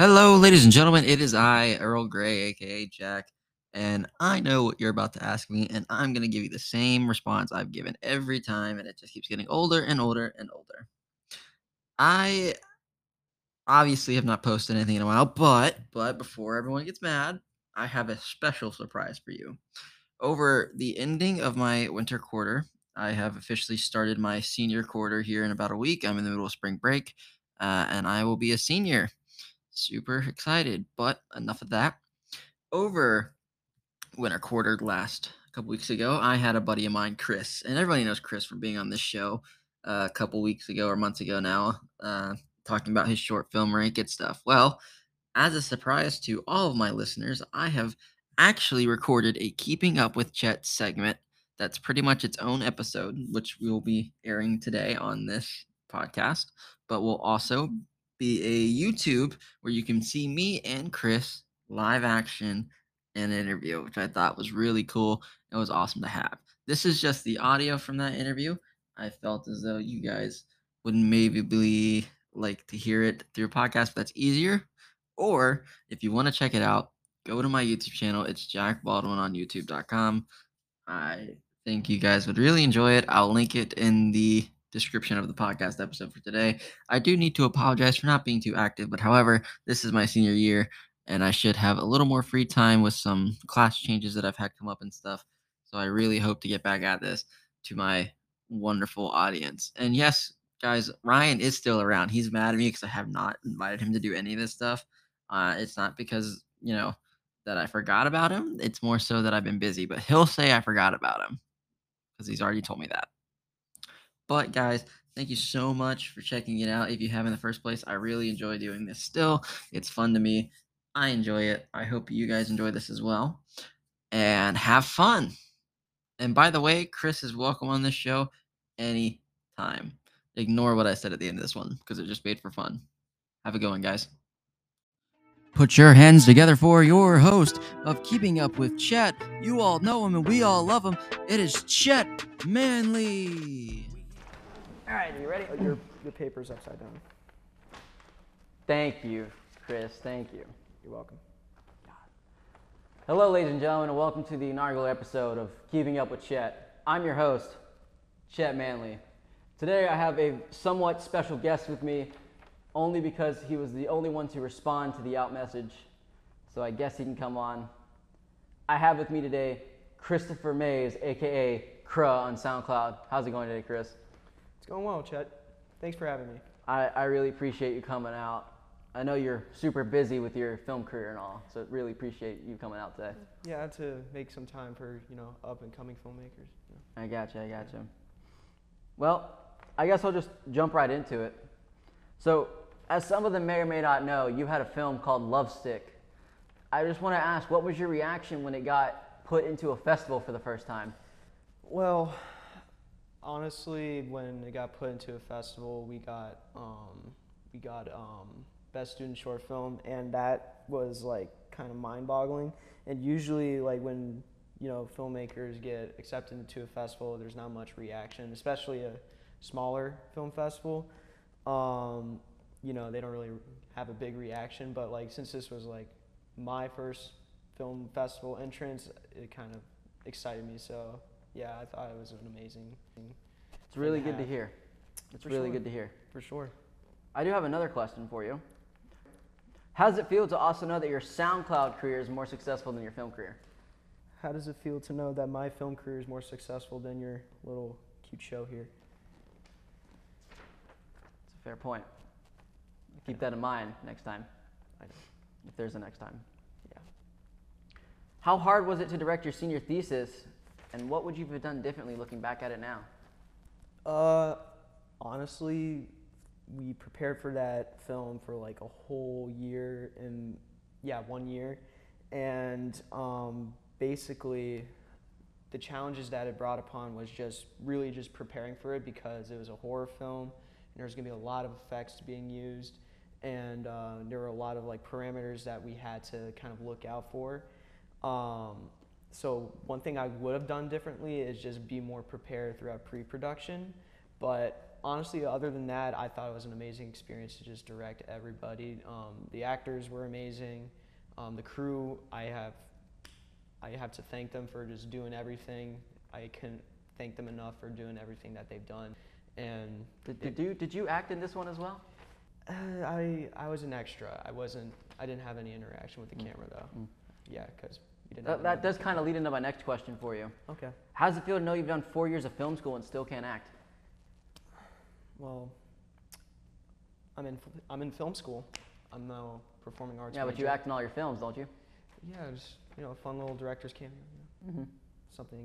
Hello, ladies and gentlemen. It is I, Earl Grey, aka Jack, and I know what you're about to ask me, and I'm going to give you the same response I've given every time, and it just keeps getting older and older and older. I obviously have not posted anything in a while, but but before everyone gets mad, I have a special surprise for you. Over the ending of my winter quarter, I have officially started my senior quarter here in about a week. I'm in the middle of spring break, uh, and I will be a senior. Super excited, but enough of that. Over winter quarter last a couple weeks ago, I had a buddy of mine, Chris, and everybody knows Chris from being on this show uh, a couple weeks ago or months ago now, uh, talking about his short film rank and stuff. Well, as a surprise to all of my listeners, I have actually recorded a Keeping Up with Chet segment that's pretty much its own episode, which we will be airing today on this podcast, but we'll also be a YouTube where you can see me and Chris live action in an interview, which I thought was really cool. It was awesome to have. This is just the audio from that interview. I felt as though you guys would maybe like to hear it through a podcast, but that's easier. Or if you want to check it out, go to my YouTube channel. It's Jack Baldwin on YouTube.com. I think you guys would really enjoy it. I'll link it in the description of the podcast episode for today. I do need to apologize for not being too active, but however, this is my senior year and I should have a little more free time with some class changes that I've had come up and stuff. So I really hope to get back at this to my wonderful audience. And yes, guys, Ryan is still around. He's mad at me because I have not invited him to do any of this stuff. Uh, it's not because, you know, that I forgot about him. It's more so that I've been busy, but he'll say I forgot about him because he's already told me that. But guys, thank you so much for checking it out. If you have in the first place, I really enjoy doing this still. It's fun to me. I enjoy it. I hope you guys enjoy this as well. And have fun. And by the way, Chris is welcome on this show anytime. Ignore what I said at the end of this one because it just made for fun. Have a good one, guys. Put your hands together for your host of Keeping Up with Chet. You all know him and we all love him. It is Chet Manley. All right, are you ready? Oh, your, your paper's upside down. Thank you, Chris. Thank you. You're welcome. Hello, ladies and gentlemen, and welcome to the inaugural episode of Keeping Up with Chet. I'm your host, Chet Manley. Today, I have a somewhat special guest with me, only because he was the only one to respond to the out message, so I guess he can come on. I have with me today Christopher Mays, aka Kruh on SoundCloud. How's it going today, Chris? It's going well, Chet. Thanks for having me. I, I really appreciate you coming out. I know you're super busy with your film career and all, so really appreciate you coming out today. Yeah, I had to make some time for you know up and coming filmmakers. You know. I gotcha, I gotcha. Well, I guess I'll just jump right into it. So, as some of them may or may not know, you had a film called Love Stick. I just want to ask, what was your reaction when it got put into a festival for the first time? Well, honestly, when it got put into a festival, we got um, we got um, best student short film, and that was like kind of mind-boggling. And usually, like when you know filmmakers get accepted into a festival, there's not much reaction, especially a smaller film festival. Um, you know, they don't really have a big reaction. But like since this was like my first film festival entrance, it kind of excited me. So yeah, I thought it was an amazing thing. It's really good to hear. It's For really sure. good to hear. For sure. I do have another question for you. How does it feel to also know that your SoundCloud career is more successful than your film career? How does it feel to know that my film career is more successful than your little cute show here? It's a fair point. Keep that in mind next time, I if there's a next time. Yeah. How hard was it to direct your senior thesis, and what would you have done differently looking back at it now? Uh, honestly, we prepared for that film for like a whole year and yeah, one year, and um, basically, the challenges that it brought upon was just really just preparing for it because it was a horror film and there was gonna be a lot of effects being used, and uh, there were a lot of like parameters that we had to kind of look out for. Um, so one thing I would have done differently is just be more prepared throughout pre-production. But honestly, other than that, I thought it was an amazing experience to just direct everybody. Um, the actors were amazing. Um, the crew, I have, I have to thank them for just doing everything. I couldn't thank them enough for doing everything that they've done. And Did, did you did you act in this one as well? uh, I, I was an extra. I wasn't. I didn't have any interaction with the Mm. camera though. Mm. Yeah, because didn't. That, that does kind of lead into my next question for you. Okay. How does it feel to know you've done four years of film school and still can't act? Well, I'm in I'm in film school. I'm now performing arts. yeah, but you major. act in all your films, don't you? Yeah, just you know, a fun little director's cameo. You know, Mm-hmm. something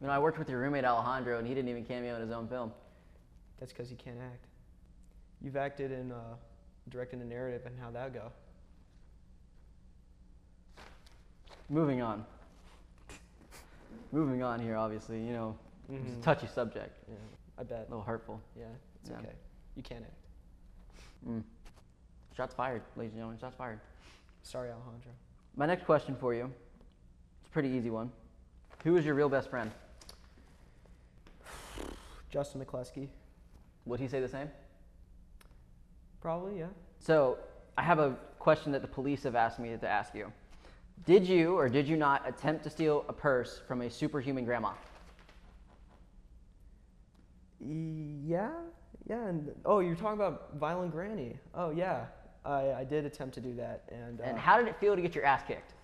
You know, I worked with your roommate Alejandro, and he didn't even cameo in his own film. that's because he can't act. You've acted in uh, directing a narrative, and how'd that go? Moving on. Moving on here, obviously, you know, it's a Mhm. touchy subject, Yeah, I bet. a little hurtful. Yeah, it's Yeah. okay. You can't act. Mm. Shots fired, ladies and gentlemen. Shots fired. Sorry, Alejandro. My next question for you. It's a pretty easy one. Who is your real best friend? Justin McCluskey. Would he say the same? Probably, yeah. So I have a question that the police have asked me to ask you. Did you or did you not attempt to steal a purse from a superhuman grandma? Yeah, yeah, and oh, you're talking about Violent Granny. Oh yeah, I, I did attempt to do that, and, uh, And how did it feel to get your ass kicked?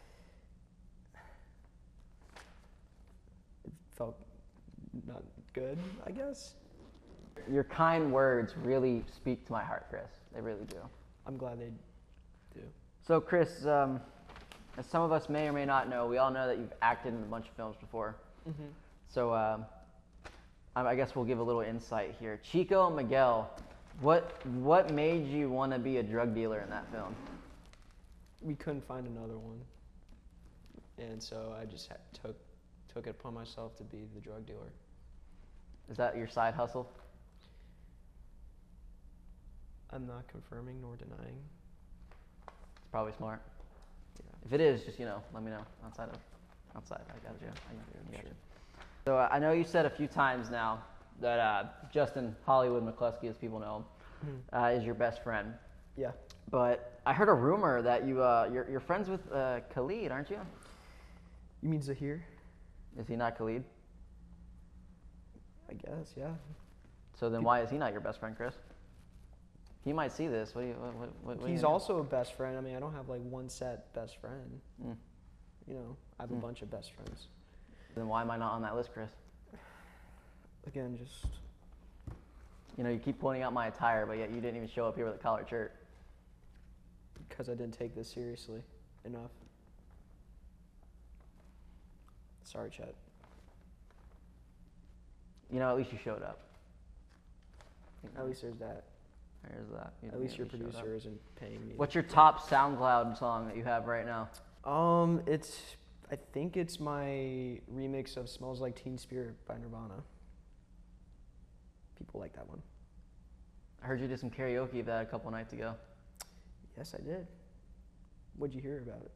it felt not good, I guess. Your kind words really speak to my heart, Chris. They really do. I'm glad they do. So, Chris, um, as some of us may or may not know, we all know that you've acted in a bunch of films before. Mm-hmm. So, um, I I guess we'll give a little insight here. Chico Miguel, what what made you want to be a drug dealer in that film? We couldn't find another one, and so I just had, took took it upon myself to be the drug dealer. Is that your side hustle? I'm not confirming nor denying. It's probably smart. If it is, just you know, let me know outside of outside. I got you. I got you. I got you. So uh, I know you said a few times now that uh, Justin Hollywood McCluskey, as people know him, Mhm. uh, is your best friend. Yeah. But I heard a rumor that you uh, you're, you're friends with uh, Khalid, aren't you? You mean Zahir? Is he not Khalid? I guess. Yeah. So then why is he not your best friend, Chris? He might see this. What do you? What, what, what, He's you know? also a best friend. I mean, I don't have like one set best friend. Mm. You know, I have a Mm. bunch of best friends. Then why am I not on that list, Chris? Again, just You know, you keep pointing out my attire, but yet you didn't even show up here with a collared shirt. because I didn't take this seriously enough. Sorry, Chet. You know, at least you showed up. At least there's that. There's that. You- At least your producer isn't paying me. What's your top SoundCloud song that you have right now? Um, it's I think it's my remix of "Smells Like Teen Spirit" by Nirvana. People like that one. I heard you did some karaoke of that a couple nights ago. Yes, I did. What'd you hear about it?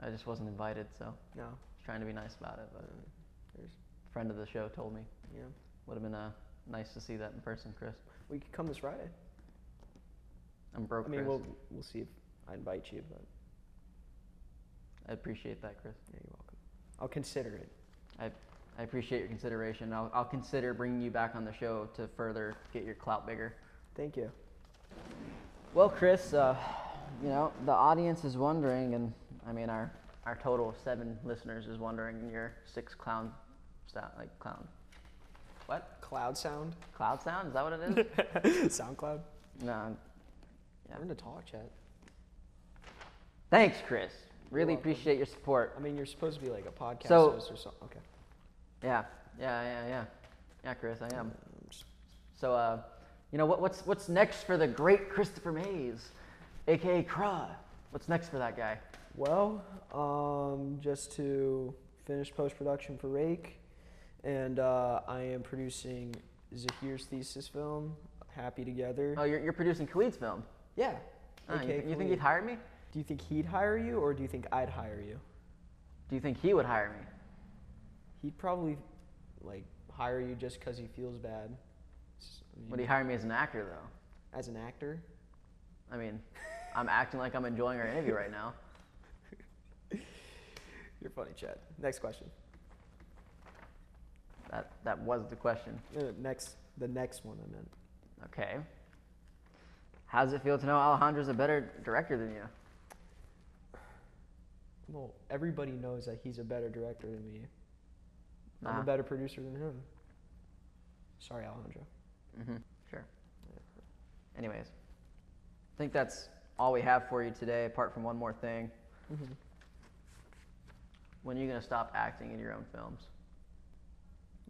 I just wasn't invited, so I was No, trying to be nice about it. But uh, there's a friend of the show told me yeah. would have been uh, nice to see that in person, Chris. We could come this Friday. I'm broke, I mean, Chris. we'll we'll see if I invite you, but I appreciate that, Chris. yeah, you're welcome. I'll consider it. I I appreciate your consideration. I'll, I'll consider bringing you back on the show to further get your clout bigger. Thank you. Well, Chris, uh, you know the audience is wondering, and I mean our our total of seven listeners is wondering, and your six clown, sta like clown, what Cloud sound. cloud sound? Is that what it is? SoundCloud. no. Yeah. Learn to talk, Chet. Thanks, Chris. Really appreciate your support. I mean, you're supposed to be like a podcast So- host or something. Okay. Yeah, yeah, yeah, yeah, yeah, Chris, I am. Um, So, uh, you know what, what's what's next for the great Christopher Mays, aka Craw? What's next for that guy? Well, um, just to finish post production for Rake, and uh, I am producing Zahir's thesis film, Happy Together. Oh, you're, you're producing Khalid's film. yeah. Ah, you, AKA thi- you think he'd hire me? Do you think he'd hire you, or do you think I'd hire you? Do you think he would hire me? He'd probably like hire you just because he feels bad. I Would he mean, hire me as an actor though? as an actor, I mean, I'm acting like I'm enjoying our interview right now. you're funny, Chad. Next question. That that was the question. Uh, next, the next one I meant. Okay. How does it feel to know Alejandro's a better director than you? Well, everybody knows that he's a better director than me. I'm Ah. a better producer than him. Sorry, Alejandro. Mm-hmm. Sure. Anyways, I think that's all we have for you today, apart from one more thing. Mm-hmm. When are you gonna stop acting in your own films?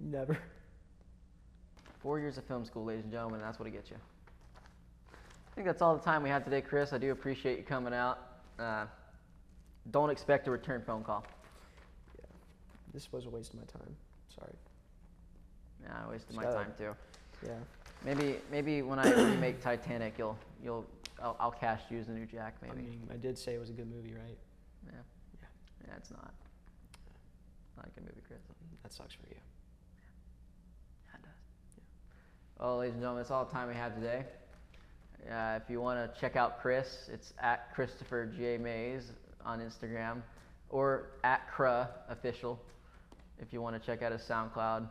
Never. Four years of film school, ladies and gentlemen, that's what it gets you. I think that's all the time we have today, Chris. I do appreciate you coming out. Uh, don't expect a return phone call. Yeah, This was a waste of my time. Sorry. Yeah, I wasted my time too. Yeah. Maybe, maybe when I remake Titanic, you'll, you'll, I'll, I'll cast you as the new Jack. Maybe. I mean, I did say it was a good movie, right? yeah. Yeah. Yeah, it's not. Not a good movie, Chris. That sucks for you. Yeah, it does. Well, ladies and gentlemen, that's all the time we have today. Uh, if you want to check out Chris, it's at Christopher J Mays on Instagram or at Cra official. If you want to check out his SoundCloud,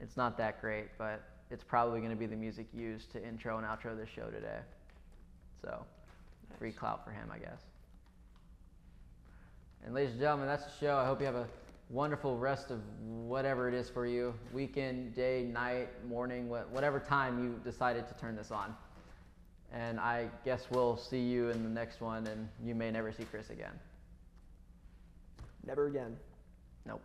it's not that great, but it's probably going to be the music used to intro and outro this show today. So, free clout for him, I guess. And ladies and gentlemen, that's the show. I hope you have a wonderful rest of whatever it is for you weekend, day, night, morning, whatever time you decided to turn this on. And I guess we'll see you in the next one, and you may never see Chris again. Never again. Nope.